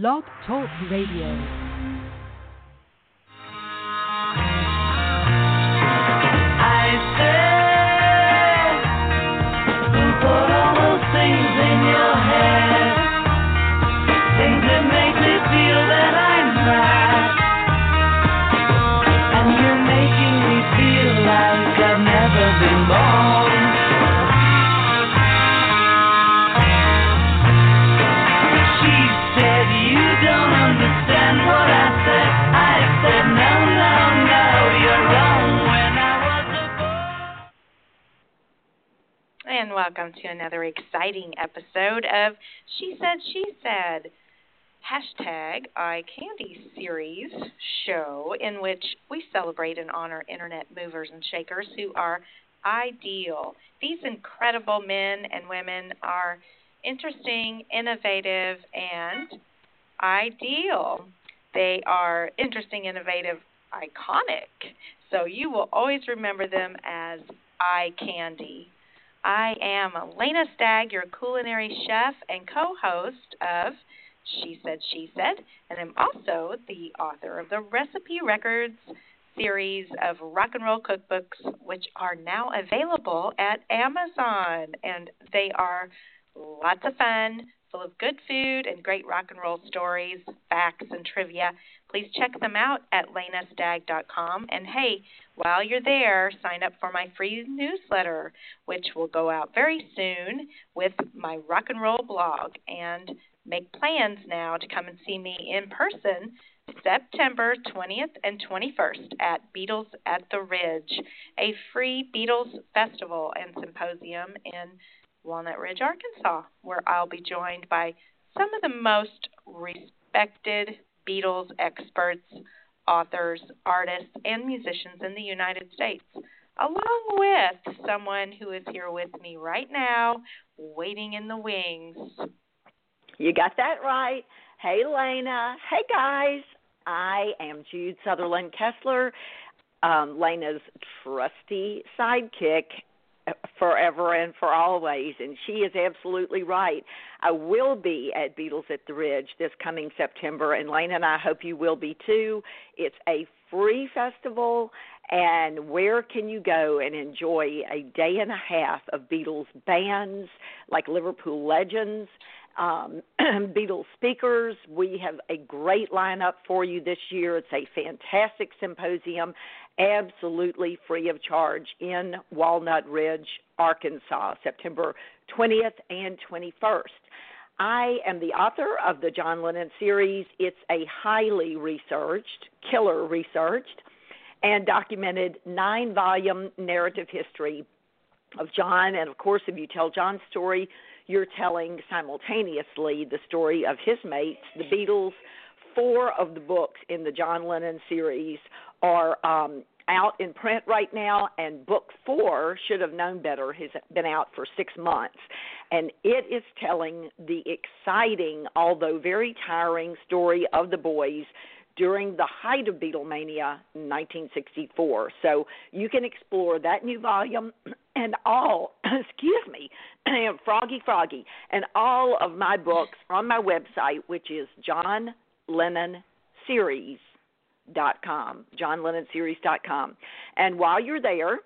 Blog Talk Radio. Welcome to another exciting episode of She Said She Said hashtag Eye Candy series show in which we celebrate and honor internet movers and shakers who are ideal. These incredible men and women are interesting, innovative, and ideal. They are interesting, innovative, iconic. So you will always remember them as eye candy. I am Lanea Stagg, your culinary chef and co host of She Said, She Said, and I'm also the author of the Recipe Records series of rock and roll cookbooks, which are now available at Amazon. And they are lots of fun, full of good food and great rock and roll stories, facts, and trivia. Please check them out at laneastagg.com. And hey, while you're there, sign up for my free newsletter, which will go out very soon with my rock and roll blog. And make plans now to come and see me in person September 20th and 21st at Beatles at the Ridge, a free Beatles festival and symposium in Walnut Ridge, Arkansas, where I'll be joined by some of the most respected Beatles experts authors, artists, and musicians in the United States, along with someone who is here with me right now, waiting in the wings. You got that right. Hey, Lanea. Hey, guys. I am Jude Sutherland Kessler, um, Lanea's trusty sidekick forever and for always. And she is absolutely right. I will be at Beatles at the Ridge this coming September, and Lane and I hope you will be too. It's a free festival, and where can you go and enjoy a day and a half of Beatles bands like Liverpool Legends? Um, Beatles speakers. We have a great lineup for you this year. It's a fantastic symposium, absolutely free of charge in Walnut Ridge, Arkansas, September 20th and 21st. I am the author of the John Lennon series. It's a highly researched, killer researched, and documented nine volume narrative history of John. And of course, if you tell John's story, you're telling simultaneously the story of his mates, the Beatles. Four of the books in the John Lennon series are um, out in print right now, and book four should have known better. Has been out for six months, and it is telling the exciting, although very tiring, story of the boys during the height of Beatlemania in 1964. So you can explore that new volume and all, excuse me, Froggy Froggy, and all of my books on my website, which is John Lennon Series dot com, johnlennonseries.com. And while you're there,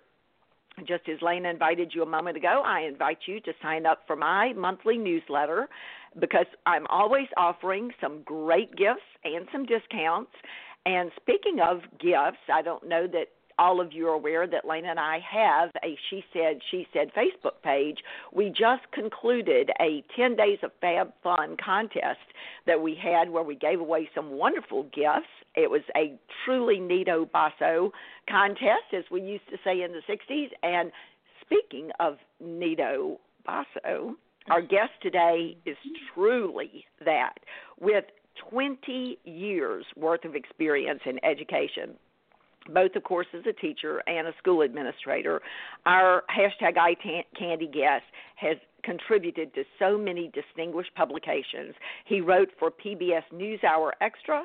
just as Lanea invited you a moment ago, I invite you to sign up for my monthly newsletter because I'm always offering some great gifts and some discounts. And speaking of gifts, I don't know that all of you are aware that Lanea and I have a She Said, She Said Facebook page. We just concluded a 10 Days of Fab Fun contest that we had where we gave away some wonderful gifts. It was a truly neato basso contest, as we used to say in the 60s. And speaking of neato basso, our guest today is truly that with 20 years worth of experience in education both, of course, as a teacher and a school administrator. Our hashtag Candy guest has contributed to so many distinguished publications. He wrote for PBS NewsHour Extra,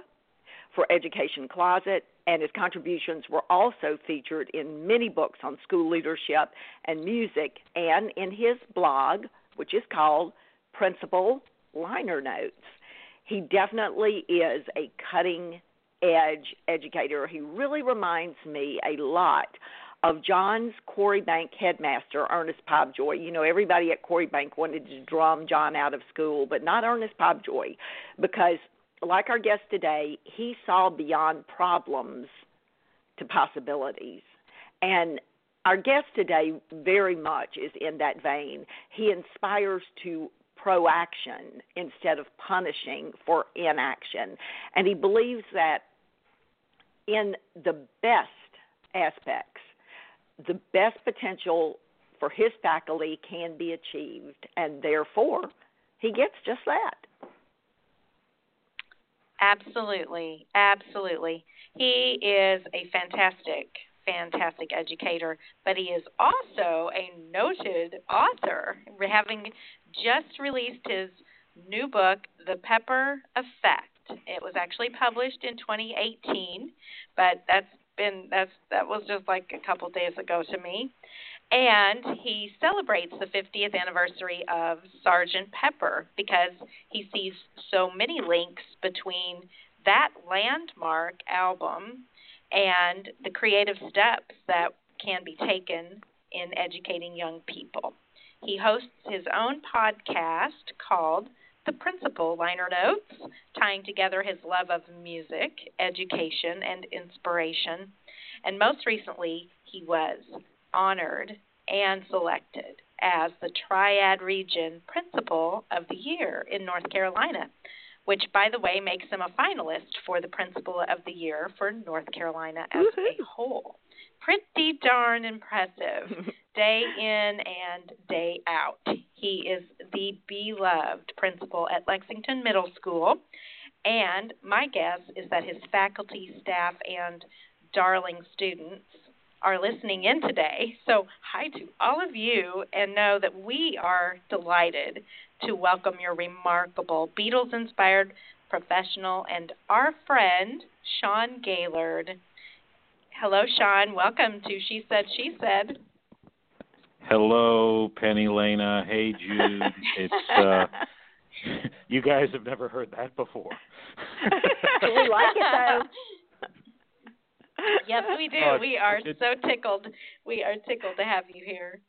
for Education Closet, and his contributions were also featured in many books on school leadership and music, and in his blog, which is called Principal Liner Notes. he definitely is a cutting edge educator. He really reminds me a lot of John's Quarry Bank headmaster, Ernest Pobjoy. You know, everybody at Quarry Bank wanted to drum John out of school, but not Ernest Pobjoy, because, like our guest today, he saw beyond problems to possibilities. And our guest today very much is in that vein. He inspires to proaction instead of punishing for inaction. And he believes that in the best aspects, the best potential for his faculty can be achieved, and therefore he gets just that. Absolutely, absolutely. He is a fantastic, fantastic educator, but he is also a noted author, having just released his new book, The Pepper Effect. It was actually published in 2018, but that's been that's that was just like a couple days ago to me. And he celebrates the 50th anniversary of Sergeant Pepper because he sees so many links between that landmark album and the creative steps that can be taken in educating young people. He hosts his own podcast called The Principal Liner Notes, tying together his love of music, education, and inspiration. And most recently, he was honored and selected as the Triad Region Principal of the Year in North Carolina, which, by the way, makes him a finalist for the Principal of the Year for North Carolina as a whole pretty darn impressive day in and day out. He is the beloved principal at Lexington Middle School, and my guess is that his faculty, staff, and darling students are listening in today. So, hi to all of you, and know that we are delighted to welcome your remarkable Beatles inspired professional and our friend, Sean Gaillard. Hello, Sean. Welcome to She Said, She Said. Hello, Penny Lanea. Hey, Jude. it's uh, you guys have never heard that before. we like it though. Yes, we do. Uh, we are so tickled. We are tickled to have you here.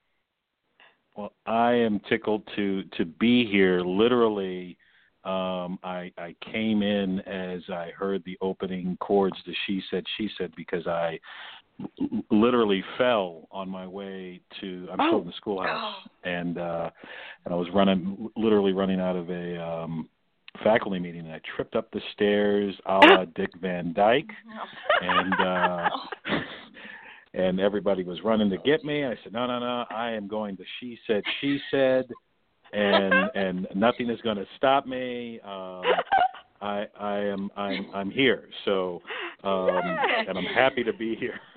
Well, I am tickled to to be here. Literally, um, I, I came in as I heard the opening chords to She Said, She Said because I literally fell on my way to, I'm oh. still in the schoolhouse, oh. and, uh, and I was running, literally running out of a um, faculty meeting, and I tripped up the stairs a la Dick Van Dyke, and, uh, and everybody was running to get me. I said, no, no, no, I am going to She Said, She Said and and nothing is going to stop me. Um, I I am I'm I'm here. So um and I'm happy to be here.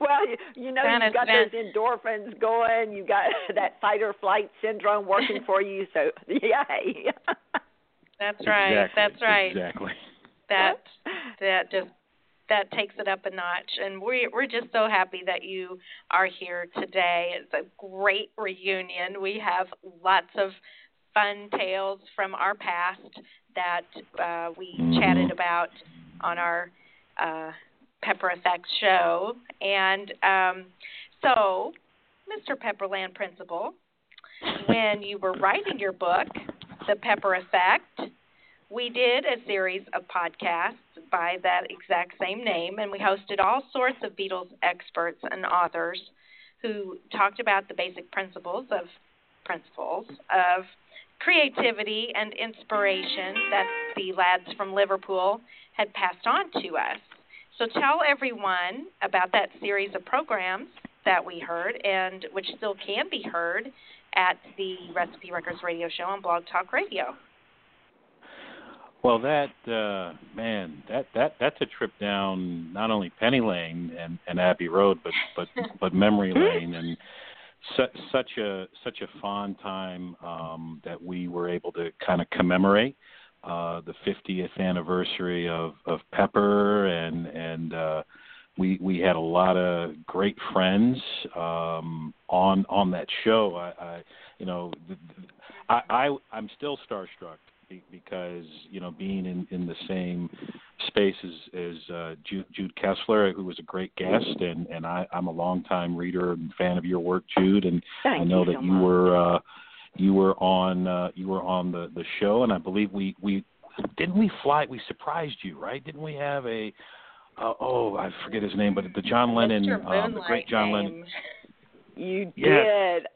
well, you, you know you've got those endorphins going, you got that fight or flight syndrome working for you, so yay. That's right. Exactly. That's right. Exactly. That that just that takes it up a notch. And we we're just so happy that you are here today. It's a great reunion. We have lots of fun tales from our past that uh, we mm-hmm. chatted about on our uh, Pepper Effect show. And um, so, Mr. Pepperland Principal, when you were writing your book, The Pepper Effect, we did a series of podcasts by that exact same name, and we hosted all sorts of Beatles experts and authors who talked about the basic principles of principles of creativity and inspiration that the lads from Liverpool had passed on to us. So tell everyone about that series of programs that we heard and which still can be heard at the Recipe Records radio show on Blog Talk Radio. Well, that uh, man, that that that's a trip down not only Penny Lane and, and Abbey Road, but but but Memory Lane, and su- such a such a fond time um, that we were able to kind of commemorate uh, the 50th anniversary of of Pepper, and and uh, we we had a lot of great friends um, on on that show. I, I you know, I, I I'm still starstruck because you know being in in the same space as as uh, Jude, Jude Kessler, who was a great guest, and and I, I'm a longtime reader and fan of your work, Jude, and Thank I know you that so you much. were uh, you were on uh, you were on the the show, and I believe we we didn't we fly we surprised you, right? Didn't we have a uh, oh I forget his name, but the John Lennon, um, the great John name. Lennon. You Yes. did.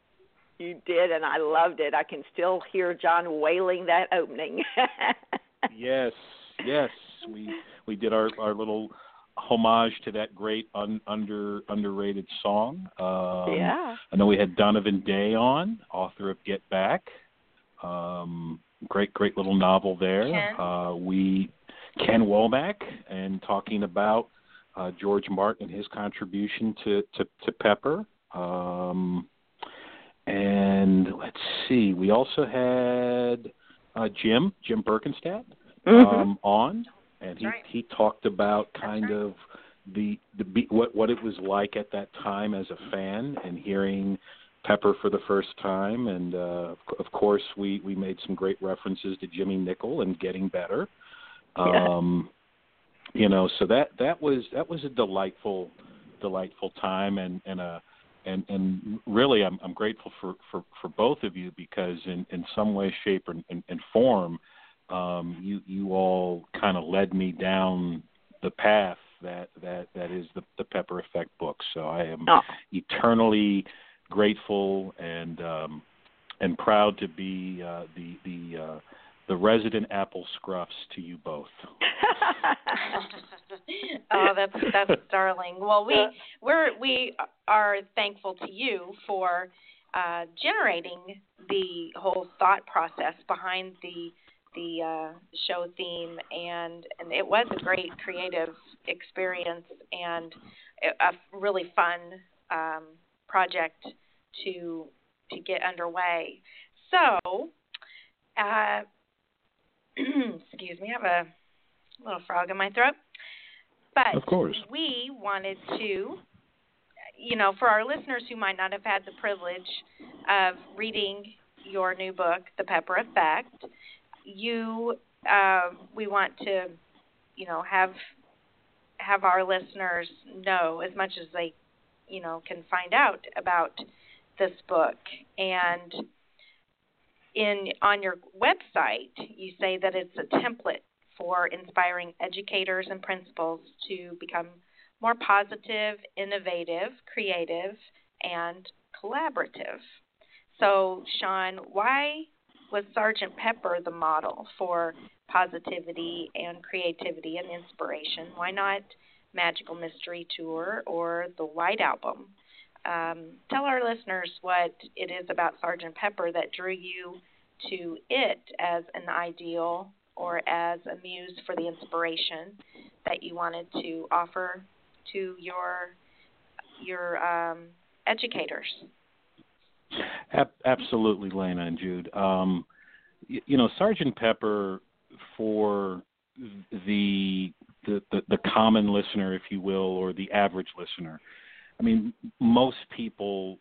You did, and I loved it. I can still hear John wailing that opening. yes, yes, we we did our our little homage to that great un, under underrated song. Um, yeah. I know we had Donovan Day on, author of Get Back. Um, great, great little novel there. Ken. Uh, we Ken Womack and talking about uh, George Martin and his contribution to to, to Pepper. Um, and let's see, we also had uh, Jim Jim Berkenstadt Mhm. um, on, and he right. he talked about kind right. of the the be- what what it was like at that time as a fan and hearing Pepper for the first time, and uh, of of course we we made some great references to Jimmie Nicol and getting better. Yeah. Um, you know, so that that was that was a delightful delightful time and and a and and really I'm I'm grateful for for for both of you because in in some way shape and and, and form um you you all kind of led me down the path that that that is the the pepper effect book so i am Oh. eternally grateful and um and proud to be uh the the uh the resident apple scruffs to you both oh, that's that's darling. Well, we we're we are thankful to you for uh, generating the whole thought process behind the the uh, show theme, and and it was a great creative experience and a really fun um, project to to get underway. So, uh, excuse me, I have a little frog in my throat. But Of course. we wanted to, you know, for our listeners who might not have had the privilege of reading your new book, The Pepper Effect, you, uh, we want to, you know, have have our listeners know as much as they, you know, can find out about this book and in on your website you say that it's a template for inspiring educators and principals to become more positive, innovative, creative, and collaborative. So, Sean, why was Sergeant Pepper the model for positivity and creativity and inspiration? Why not Magical Mystery Tour or the White Album? Um, tell our listeners what it is about Sergeant Pepper that drew you to it as an ideal or as a muse for the inspiration that you wanted to offer to your your um, educators. Absolutely, Lanea and Jude. Um, you, you know, Sergeant Pepper for the, the the the common listener, if you will, or the average listener. I mean, most people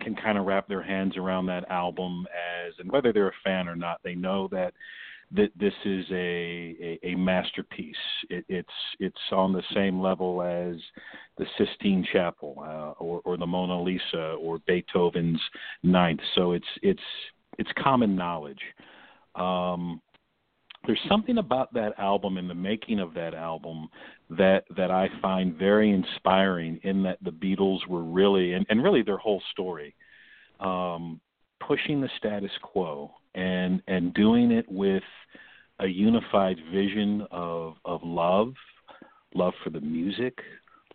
can kind of wrap their hands around that album as, and whether they're a fan or not, they know that that this is a a, a masterpiece. It, it's it's on the same level as the Sistine Chapel uh, or or the Mona Lisa or Beethoven's Ninth. So it's it's it's common knowledge. Um, there's something about that album and the making of that album that that I find very inspiring. In that the Beatles were really and, and really their whole story, um, pushing the status quo and and doing it with a unified vision of of love, love for the music,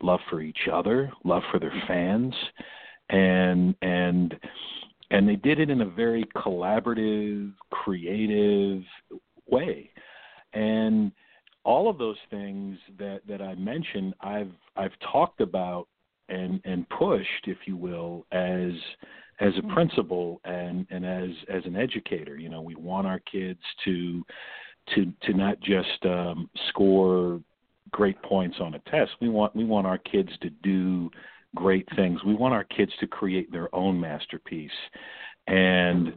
love for each other, love for their fans, and and and they did it in a very collaborative, creative way. And all of those things that that I mentioned, I've I've talked about and and pushed, if you will, as as a principal and and as as an educator. You know, we want our kids to to to not just um, score great points on a test. We want we want our kids to do great things. We want our kids to create their own masterpiece. And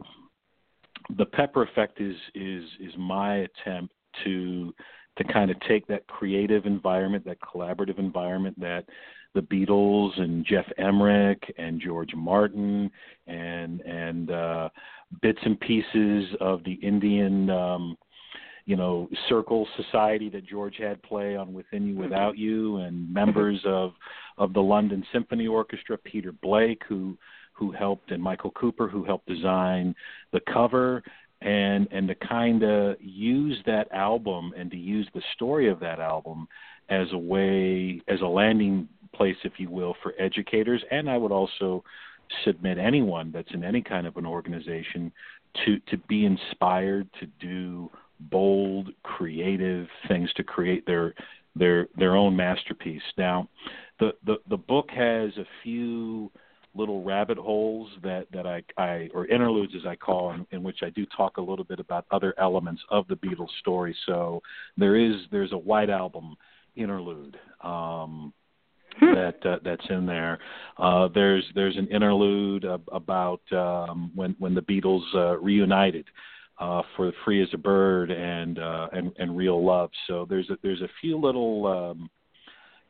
the Pepper Effect is is is my attempt to to kind of take that creative environment, that collaborative environment that the Beatles and Geoff Emerick and George Martin and and uh, bits and pieces of the Indian um, you know circle society that George had play on Within You Without You and members of of the London Symphony Orchestra Peter Blake who who helped and Michael Cooper who helped design the cover and and to kind of use that album and to use the story of that album as a way as a landing place if you will for educators. And I would also submit anyone that's in any kind of an organization to to be inspired to do bold creative things to create their their their own masterpiece. Now the the the book has a few little rabbit holes that that I, I or interludes as I call in, in which I do talk a little bit about other elements of the Beatles story. So there is there's a White Album interlude um, hmm. that uh, that's in there. Uh, there's there's an interlude about um, when when the Beatles uh, reunited. Uh, for Free as a Bird and uh, and and Real Love, so there's a, there's a few little um,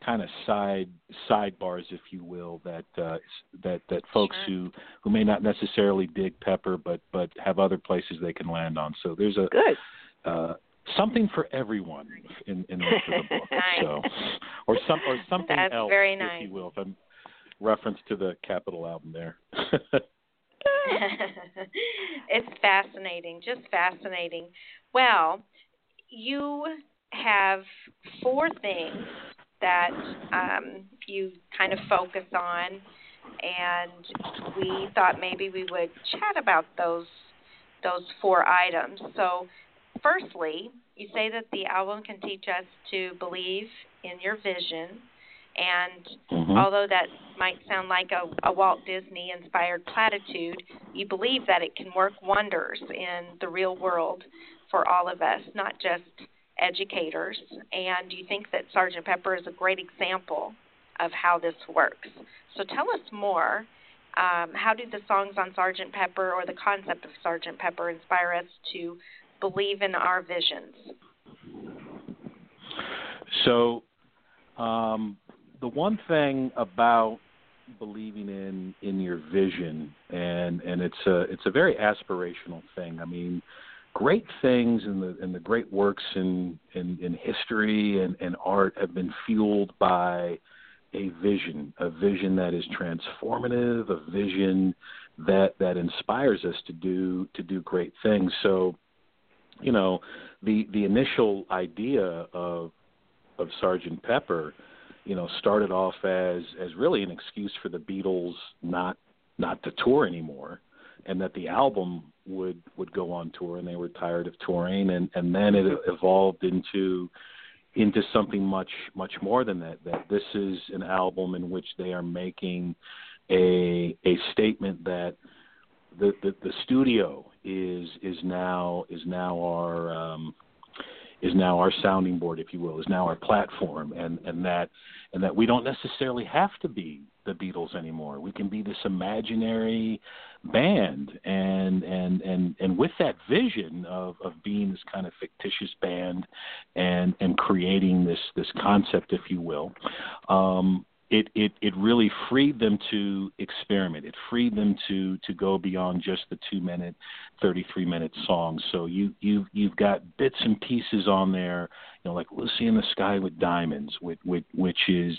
kind of side sidebars, if you will, that uh, that that folks sure. who who may not necessarily dig Pepper, but but have other places they can land on. So there's a good. Uh, something for everyone in in the book. So, or some or something That's else, very nice. if you will. If I'm reference to the Capitol album there. it's fascinating, just fascinating. Well, you have four things that um, you kind of focus on, and we thought maybe we would chat about those those four items. So, firstly, you say that the album can teach us to believe in your vision. And mm-hmm. although that might sound like a, a Walt Disney inspired platitude, you believe that it can work wonders in the real world for all of us, not just educators, and you think that Sergeant Pepper is a great example of how this works. So tell us more. Um, how do the songs on Sergeant Pepper or the concept of Sergeant Pepper inspire us to believe in our visions? So, um, the one thing about believing in in your vision, and and it's a it's a very aspirational thing. I mean, great things and the in the great works in in, in history and, and art have been fueled by a vision, a vision that is transformative, a vision that that inspires us to do to do great things. So, you know, the the initial idea of of Sergeant Pepper, you know, started off as as really an excuse for the Beatles not not to tour anymore, and that the album would would go on tour and they were tired of touring and and then it mm-hmm. evolved into into something much much more than that that this is an album in which they are making a a statement that the the, the studio is is now is now our um is now our sounding board if you will is now our platform and and that and that we don't necessarily have to be the Beatles anymore. We can be this imaginary band and and and and with that vision of of being this kind of fictitious band and and creating this this concept if you will um it, it it really freed them to experiment. It freed them to to go beyond just the two minute, thirty three minute songs. So you you you've got bits and pieces on there, you know, like Lucy in the Sky with Diamonds, which which, which is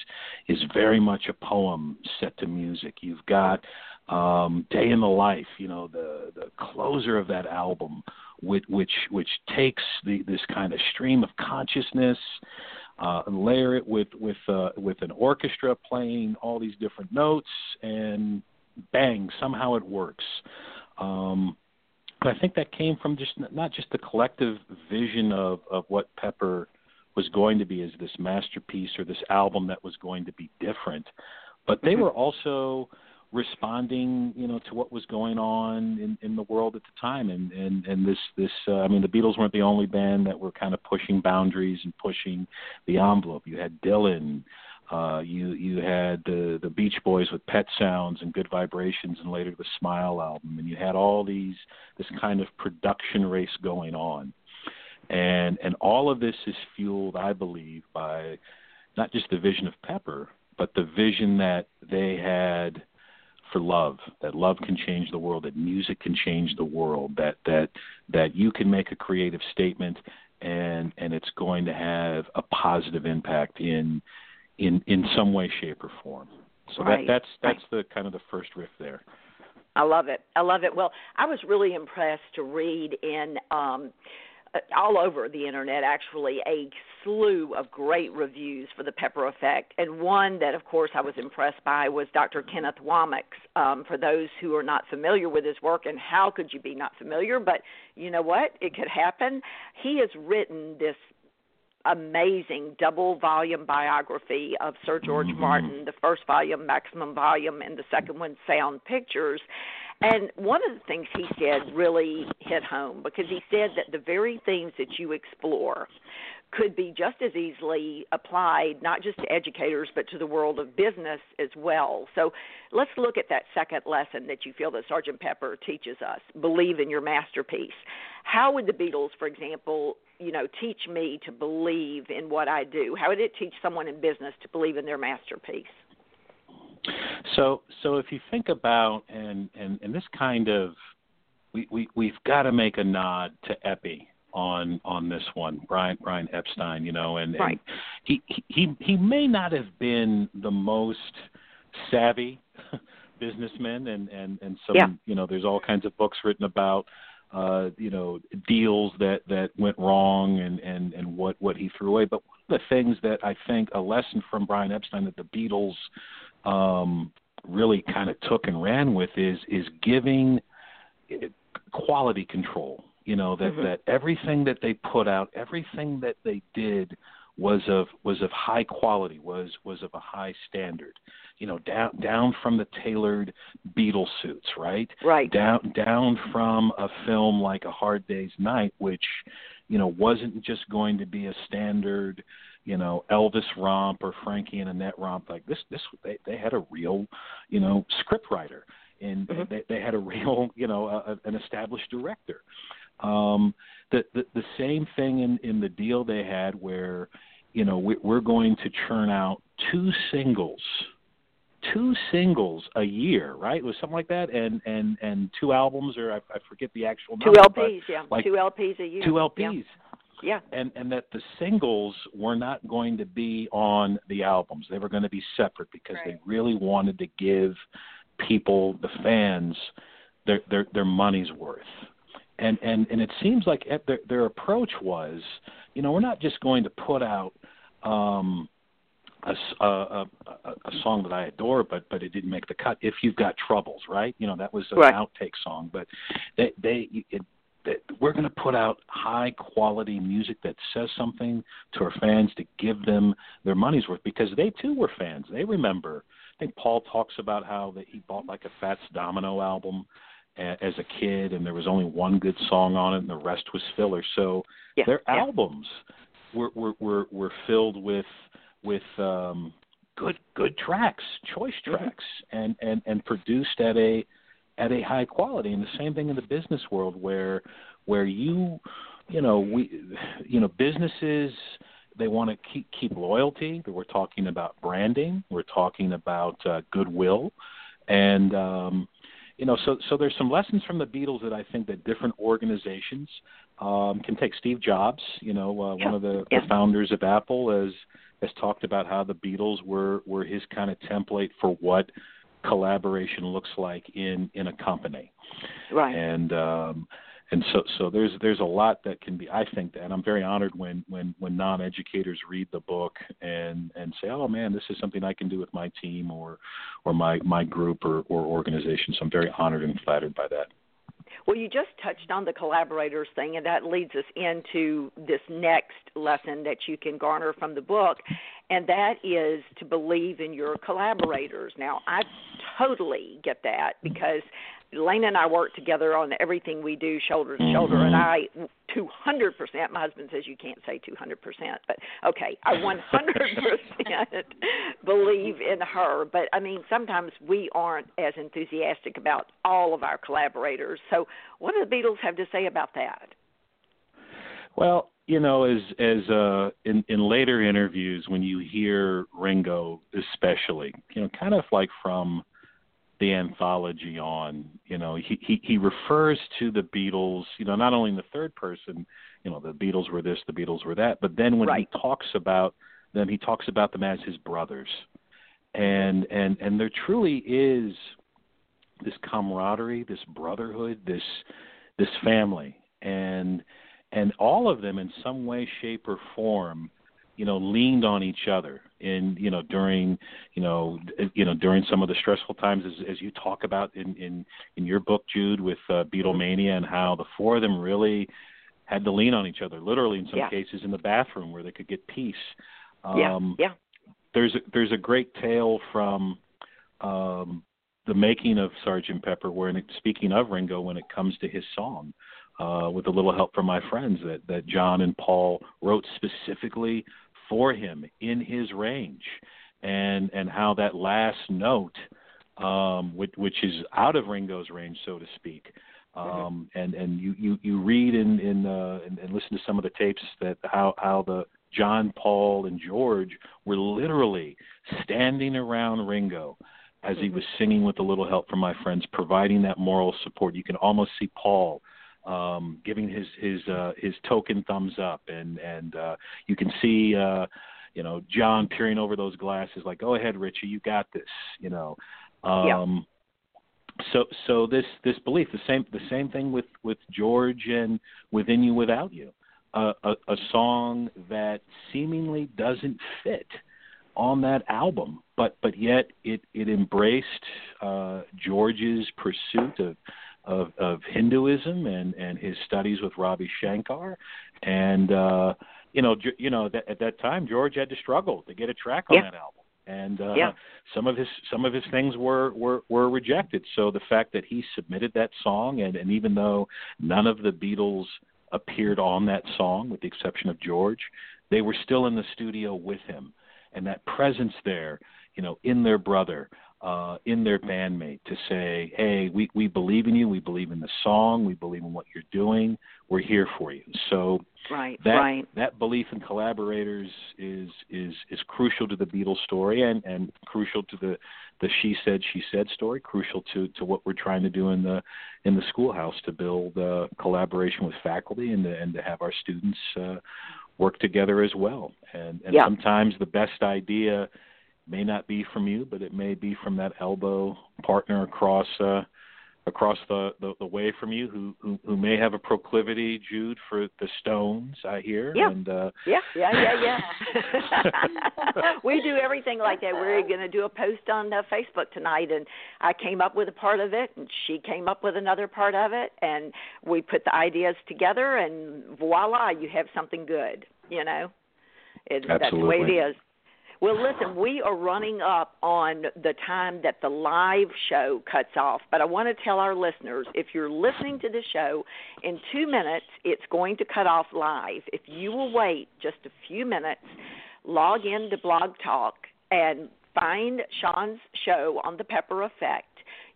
is very much a poem set to music. You've got um, Day in the Life, you know, the the closer of that album, which which which takes the this kind of stream of consciousness uh, layer it with with uh, with an orchestra playing all these different notes, and bang, somehow it works. Um, but I think that came from just not just the collective vision of of what Pepper was going to be as this masterpiece or this album that was going to be different, but they mm-hmm. were also responding, you know, to what was going on in, in the world at the time. And and and this this uh, I mean, the Beatles weren't the only band that were kind of pushing boundaries and pushing the envelope. You had Dylan. Uh, you you had the the Beach Boys with Pet Sounds and Good Vibrations, and later the Smile album, and you had all these this kind of production race going on, and and all of this is fueled, I believe, by not just the vision of Pepper, but the vision that they had for love that love can change the world that music can change the world that that that you can make a creative statement and and it's going to have a positive impact in in in some way shape or form so right. that that's that's right. the kind of the first riff there i love it i love it well i was really impressed to read in um all over the internet actually a slew of great reviews for the pepper effect and one that of course i was impressed by was dr kenneth Womack's um, for those who are not familiar with his work and how could you be not familiar but you know what it could happen he has written this amazing double volume biography of Sir George mm-hmm. Martin, the first volume, Maximum Volume, and the second one, Sound Pictures. And one of the things he said really hit home because he said that the very things that you explore could be just as easily applied not just to educators but to the world of business as well. So let's look at that second lesson that you feel that Sergeant Pepper teaches us. Believe in your masterpiece. How would the Beatles, for example, you know, teach me to believe in what I do? How would it teach someone in business to believe in their masterpiece? So so if you think about and and and this kind of we we we've got to make a nod to Eppy on on this one, Brian Brian Epstein, you know, and, right. and he he he may not have been the most savvy businessman, and and and some yeah. you know, there's all kinds of books written about uh you know deals that that went wrong and and and what what he threw away but one of the things that i think a lesson from brian epstein that the beatles um really kind of took and ran with is is giving quality control. You know that mm-hmm. that everything that they put out everything that they did was of was of high quality was was of a high standard. You know down down from the tailored Beatle suits right? Right. Down down from a film like a hard day's night which you know wasn't just going to be a standard you know Elvis romp or Frankie and Annette romp like this this they they had a real you know script writer and mm-hmm. they they had a real you know a, an established director um, the, the the same thing in in the deal they had where, you know, we, we're going to churn out two singles, two singles a year, right? It was something like that, and and and two albums, or I, I forget the actual two number. LPs, yeah, like two LPs a year. Two LPs. Yeah. And and that the singles were not going to be on the albums. They were going to be separate because right. they really wanted to give people, the fans, their their their money's worth and and and it seems like their their approach was, you know, we're not just going to put out um, a, a, a, a song that I adore, but but it didn't make the cut. If you've got troubles, right? You know, that was an right. outtake song, but they they it, we're going to put out high quality music that says something to our fans to give them their money's worth because they too were fans. They remember. I think Paul talks about how that he bought like a Fats Domino album as a kid, and there was only one good song on it, and the rest was filler. So yeah, their yeah. albums were, were were were filled with with um, good good tracks, choice Mm-hmm. tracks, mm-hmm. and and and produced at a at a high quality. And the same thing in the business world, where where you you know we you know businesses they want to keep keep loyalty. We're talking about branding. We're talking about uh, goodwill, and um, you know, so so there's some lessons from the Beatles that I think that different organizations um, can take. Steve Jobs, you know, uh, yeah. one of the, yeah. the founders of Apple, has has talked about how the Beatles were were his kind of template for what collaboration looks like in in a company. Right. And um, and so so there's there's a lot that can be I think that and I'm very honored when when when non-educators read the book and and say oh man this is something I can do with my team or or my my group or or organization so I'm very honored and flattered by that. Well, you just touched on the collaborators thing, and that leads us into this next lesson that you can garner from the book, and that is to believe in your collaborators. Now, I totally get that because Lane and I work together on everything we do, shoulder to shoulder, and mm-hmm. I 200%. My husband says you can't say 200%, but okay, I 100% believe in her. But I mean, sometimes we aren't as enthusiastic about all of our collaborators. So, what do the Beatles have to say about that? Well, you know, as as uh, in in later interviews, when you hear Ringo, especially, you know, kind of like from the anthology on. You know, he, he he refers to the Beatles. You know, not only in the third person. You know, the Beatles were this, the Beatles were that. But then when right. he talks about them, he talks about them as his brothers. And and and there truly is this camaraderie, this brotherhood, this this family, and and all of them in some way, shape, or form you know leaned on each other in you know during you know you know during some of the stressful times as, as you talk about in in in your book Jude with uh, Beatlemania and how the four of them really had to lean on each other literally in some yeah. cases in the bathroom where they could get peace um yeah, yeah. there's a, there's a great tale from um the making of Sergeant Pepper where it, speaking of Ringo when it comes to his song uh, with a little help from my friends that, that John and Paul wrote specifically for him in his range, and and how that last note, um, which, which is out of Ringo's range, so to speak. Mm-hmm. Um, and and you you you read in in uh, and, and listen to some of the tapes that how how the John, Paul, and George were literally standing around Ringo as he mm-hmm. was singing with a little help from my friends, providing that moral support. You can almost see Paul um, giving his his uh, his token thumbs up, and and uh, you can see uh, you know John peering over those glasses, like, "Go ahead, Richie, you got this," you know. Um, yeah. So so this this belief, the same the same thing with with George and Within You Without You, uh, a, a song that seemingly doesn't fit on that album, but but yet it it embraced uh, George's pursuit of of, of Hinduism and, and his studies with Ravi Shankar, and uh, you know, you know, that, at that time George had to struggle to get a track on yeah. that album, and uh, yeah. some of his some of his things were, were were rejected. So the fact that he submitted that song, and, and even though none of the Beatles appeared on that song, with the exception of George, they were still in the studio with him, and that presence there, you know, in their brother uh, in their bandmate to say, "Hey, we we believe in you. We believe in the song. We believe in what you're doing. We're here for you." So right, that right. that belief in collaborators is is is crucial to the Beatles story and and crucial to the the she said she said story. Crucial to to what we're trying to do in the in the schoolhouse to build uh, collaboration with faculty and to, and to have our students uh, work together as well. And and yeah. sometimes the best idea may not be from you, but it may be from that elbow partner across uh, across the, the, the way from you who, who who may have a proclivity, Jude, for the Stones. I hear. Yeah. And, uh... yeah, yeah, yeah, yeah. we do everything like that. We're going to do a post on uh, Facebook tonight, and I came up with a part of it, and she came up with another part of it, and we put the ideas together, and voila, you have something good. You know, it, that's the way it is. Well, listen, we are running up on the time that the live show cuts off, but I want to tell our listeners if you're listening to the show in two minutes, it's going to cut off live. If you will wait just a few minutes, log in to Blog Talk and find Sean's show on the Pepper Effect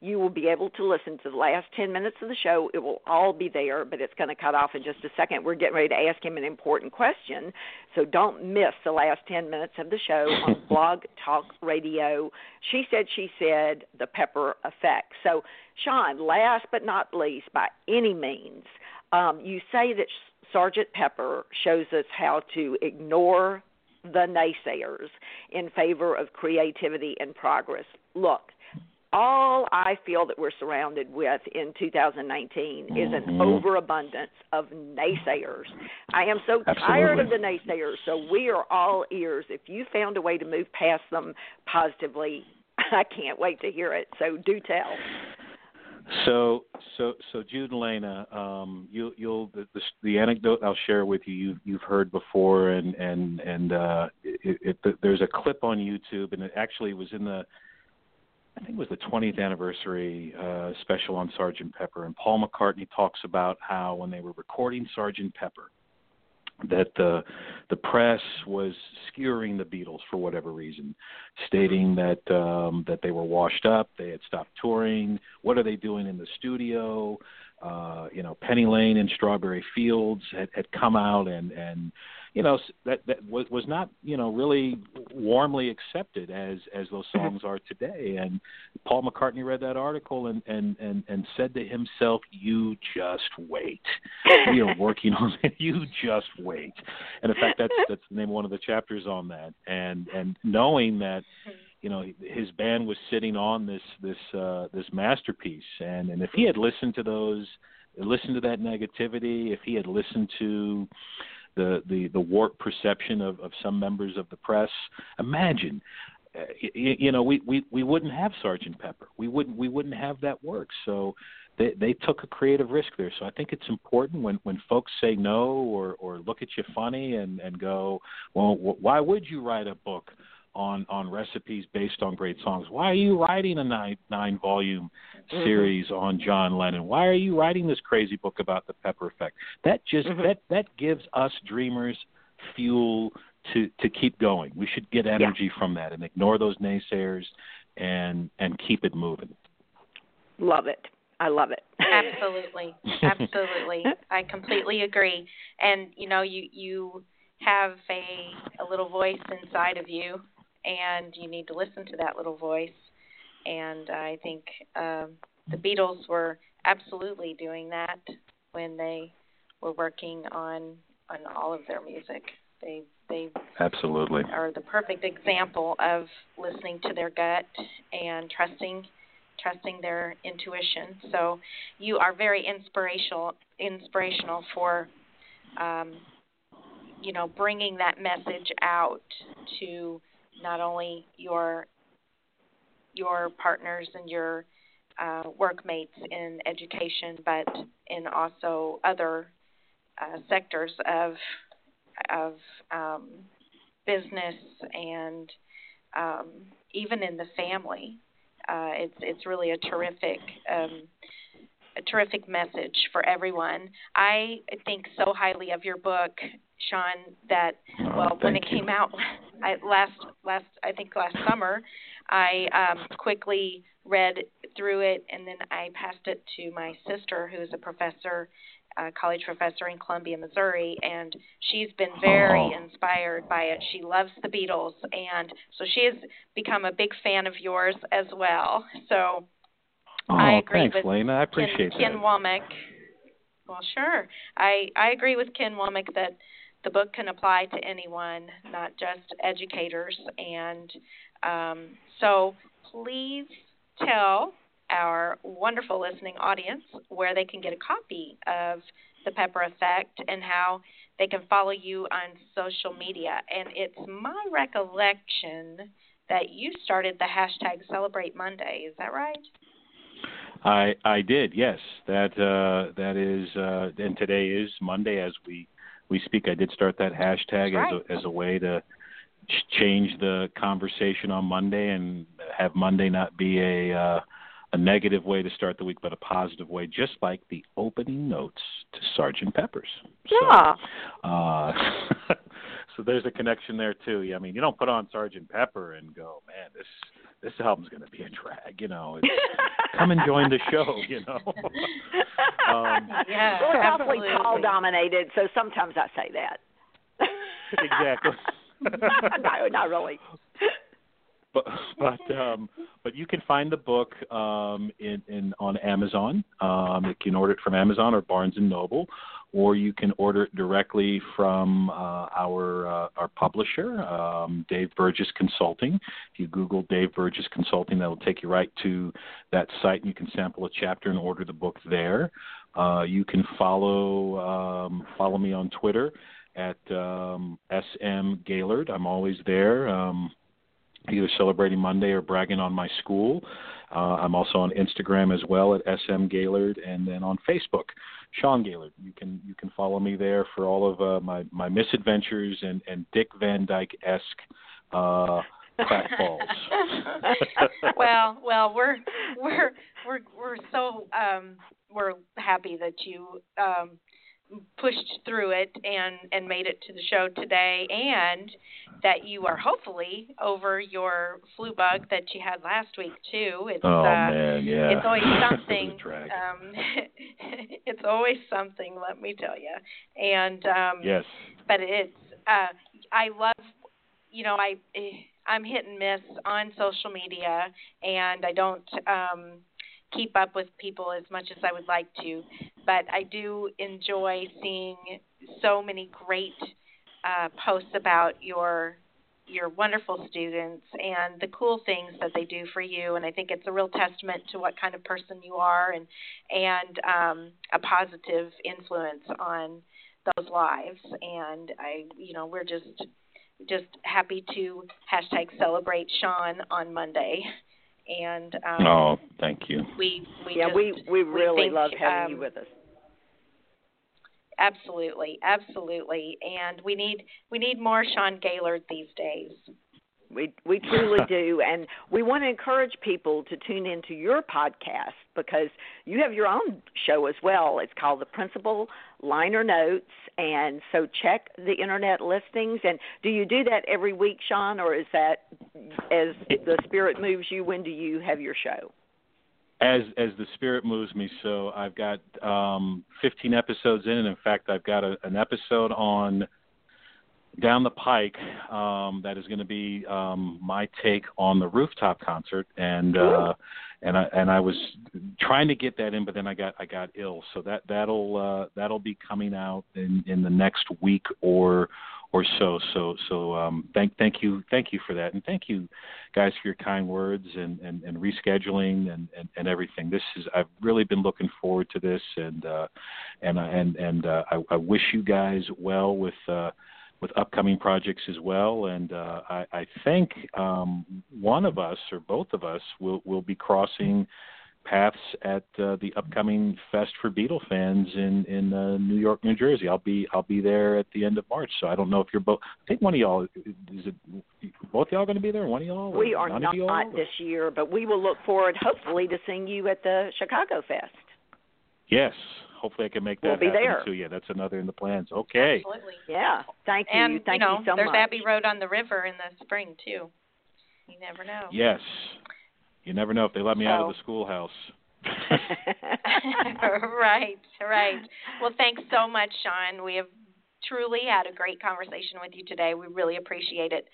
you will be able to listen to the last 10 minutes of the show. It will all be there, but it's going to cut off in just a second. We're getting ready to ask him an important question, so don't miss the last 10 minutes of the show on Blog Talk Radio. She said, she said, the Pepper Effect. So, Sean, last but not least, by any means, um, you say that Sergeant Pepper shows us how to ignore the naysayers in favor of creativity and progress. Look, all I feel that we're surrounded with in 2019 is an mm-hmm. overabundance of naysayers. I am so Absolutely. tired of the naysayers, so we are all ears. If you found a way to move past them positively, I can't wait to hear it. So do tell. So, so, so Jude and Lanea, um, you, you'll the, the, the anecdote I'll share with you. You've, you've heard before, and and and uh, it, it, there's a clip on YouTube, and it actually was in the I think it was the 20th anniversary uh, special on Sergeant Pepper, and Paul McCartney talks about how when they were recording Sergeant Pepper, that the the press was skewering the Beatles for whatever reason, stating that um, that they were washed up, they had stopped touring. What are they doing in the studio? Uh, you know, Penny Lane and Strawberry Fields had, had come out and and you know that that was was not you know really warmly accepted as as those mm-hmm. songs are today. And paul mccartney read that article and and and and said to himself you just wait. We are working on it. You just wait. And in fact that's that's the name of one of the chapters on that. And and knowing that you know his band was sitting on this this uh this masterpiece. And and if he had listened to those listened to that negativity if he had listened to the the the warped perception of of some members of the press. Imagine uh, you, you know we we we wouldn't have sergeant pepper. We wouldn't we wouldn't have that work. So they they took a creative risk there. So i think it's important when when folks say no or or look at you funny and and go well why would you write a book on on recipes based on great songs. Why are you writing a nine nine volume mm-hmm. series on John Lennon? Why are you writing this crazy book about the Pepper effect? That just mm-hmm. that that gives us dreamers fuel to to keep going. We should get energy yeah. from that and ignore those naysayers and and keep it moving. Love it. I love it. Absolutely. Absolutely. I completely agree. And you know, you you have a a little voice inside of you and you need to listen to that little voice. And I think um, the Beatles were absolutely doing that when they were working on on all of their music. They they absolutely are the perfect example of listening to their gut and trusting trusting their intuition. So you are very inspirational inspirational for um, you know bringing that message out to not only your your partners and your uh, workmates in education, but in also other uh, sectors of of um, business and um, even in the family. Uh, it's it's really a terrific um, a terrific message for everyone. I think so highly of your book, Sean, that oh, well, when it you. came out I, last last I think last summer, I um, quickly read through it and then I passed it to my sister, who is a professor, a college professor in Columbia, Missouri, and she's been very oh. inspired by it. She loves the Beatles, and so she has become a big fan of yours as well. So Oh, I agree thanks, with Lanea. I appreciate Ken, Ken that. Womack. Well, sure. I I agree with Ken Womack that the book can apply to anyone, not just educators. And um, so, please tell our wonderful listening audience where they can get a copy of the Pepper Effect and how they can follow you on social media. And it's my recollection that you started the hashtag Celebrate Monday. Is that right? I I did. Yes, that uh, that is. Uh, and today is Monday as we we speak. I did start that hashtag right. as a, as a way to change the conversation on Monday and have Monday not be a uh, a negative way to start the week, but a positive way, just like the opening notes to Sergeant Pepper's. Yeah. So, uh, so there's a connection there too. Yeah, I mean, you don't put on Sergeant Pepper and go, man, this this album's going to be a drag. You know, it's, come and join the show. You know. um, yeah, well, it's absolutely. awfully Paul dominated, so sometimes I say that. exactly. no, not really. But but um, but you can find the book um, in, in on Amazon. Um, you can order it from Amazon or Barnes and Noble, or you can order it directly from uh, our uh, our publisher, um, Dave Burgess Consulting. If you Google Dave Burgess Consulting, that will take you right to that site, and you can sample a chapter and order the book there. Uh, you can follow um, follow me on Twitter at um, SM Gaillard. I'm always there. Um, either celebrating Monday or bragging on my school. Uh, I'm also on Instagram as well at SM Gaillard, and then on Facebook, Sean Gaillard. You can you can follow me there for all of uh, my my misadventures and and Dick Van Dyke esque uh, well, well, we're we're we're we're so um we're happy that you um pushed through it and and made it to the show today and that you are hopefully over your flu bug that you had last week too. It's oh uh, man yeah. it's always something um it's always something let me tell you and um yes. but it's uh i love you know i i'm hit and miss on social media and i don't um keep up with people as much as I would like to, but I do enjoy seeing so many great uh, posts about your your wonderful students and the cool things that they do for you and I think it's a real testament to what kind of person you are and and um a positive influence on those lives. And I you know we're just just happy to hashtag celebrate Sean on Monday and um, oh, thank you. We we yeah just, we we really we think, love having um, you with us. Absolutely, absolutely, and we need we need more Sean Gaillard these days. We we truly do, and we want to encourage people to tune into your podcast because you have your own show as well. It's called the Principal Liner Notes, and so check the internet listings. And do you do that every week, Sean, or is that as the spirit moves you? When do you have your show? As as the spirit moves me, so I've got um, 15 episodes in, and in fact, I've got a, an episode on down the pike um that is going to be um my take on the rooftop concert. And uh and I and I was trying to get that in but then I got I got ill. So that that'll uh that'll be coming out in in the next week or or so. So so um thank thank you thank you for that. And thank you guys for your kind words and and, and rescheduling and, and and everything. This is I've really been looking forward to this. And uh and and and uh I, I wish you guys well with uh with upcoming projects as well. And uh, I, I think um, one of us or both of us will, will be crossing paths at uh, the upcoming Fest for Beatle fans in in uh, New York, New Jersey. I'll be I'll be there at the end of March. So I don't know if you're both. I think one of y'all is it both y'all going to be there. One of y'all. We are not this year, but we will look forward, hopefully, to seeing you at the Chicago Fest. Yes, hopefully I can make that we'll be happen there. too. Yeah, that's another in the plans. Okay. Absolutely. Yeah. Thank you. And Thank you know, so there's much. Abbey Road on the river in the spring too. You never know. Yes. You never know if they let me out of the schoolhouse. right, right. Well, thanks so much, Sean. We have truly had a great conversation with you today. We really appreciate it.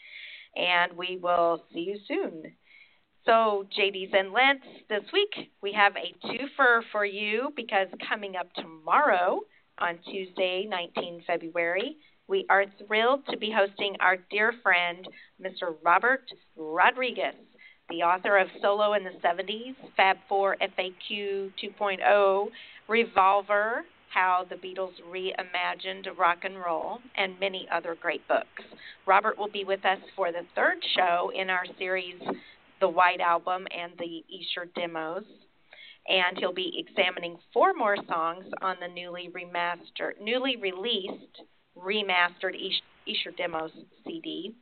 And we will see you soon. So, JD's and Lents, this week we have a twofer for you because coming up tomorrow on Tuesday, 19 February, we are thrilled to be hosting our dear friend, Mr. Robert Rodriguez, the author of Solo in the 70s, Fab 4 FAQ 2.0, Revolver, How the Beatles Reimagined Rock and Roll, and many other great books. Robert will be with us for the third show in our series, The White Album and the Esher Demos. And he'll be examining four more songs on the newly remastered, newly released, remastered Esh- Esher Demos CD.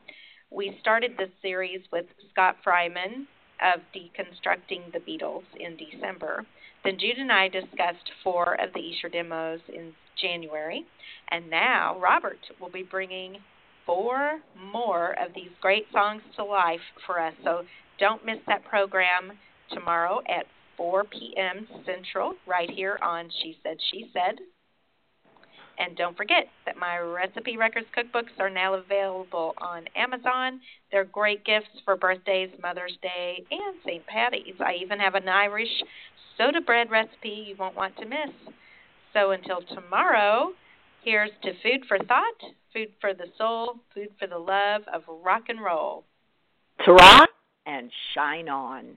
We started this series with Scott Freiman of Deconstructing the Beatles in December. Then Jude and I discussed four of the Esher demos in January. And now Robert will be bringing four more of these great songs to life for us. So don't miss that program tomorrow at 4 p.m. Central, right here on She Said, She Said. And don't forget that my Recipe Records cookbooks are now available on Amazon. They're great gifts for birthdays, Mother's Day, and St. Patty's. I even have an Irish soda bread recipe you won't want to miss. So until tomorrow, here's to food for thought, food for the soul, food for the love of rock and roll. To rock and shine on.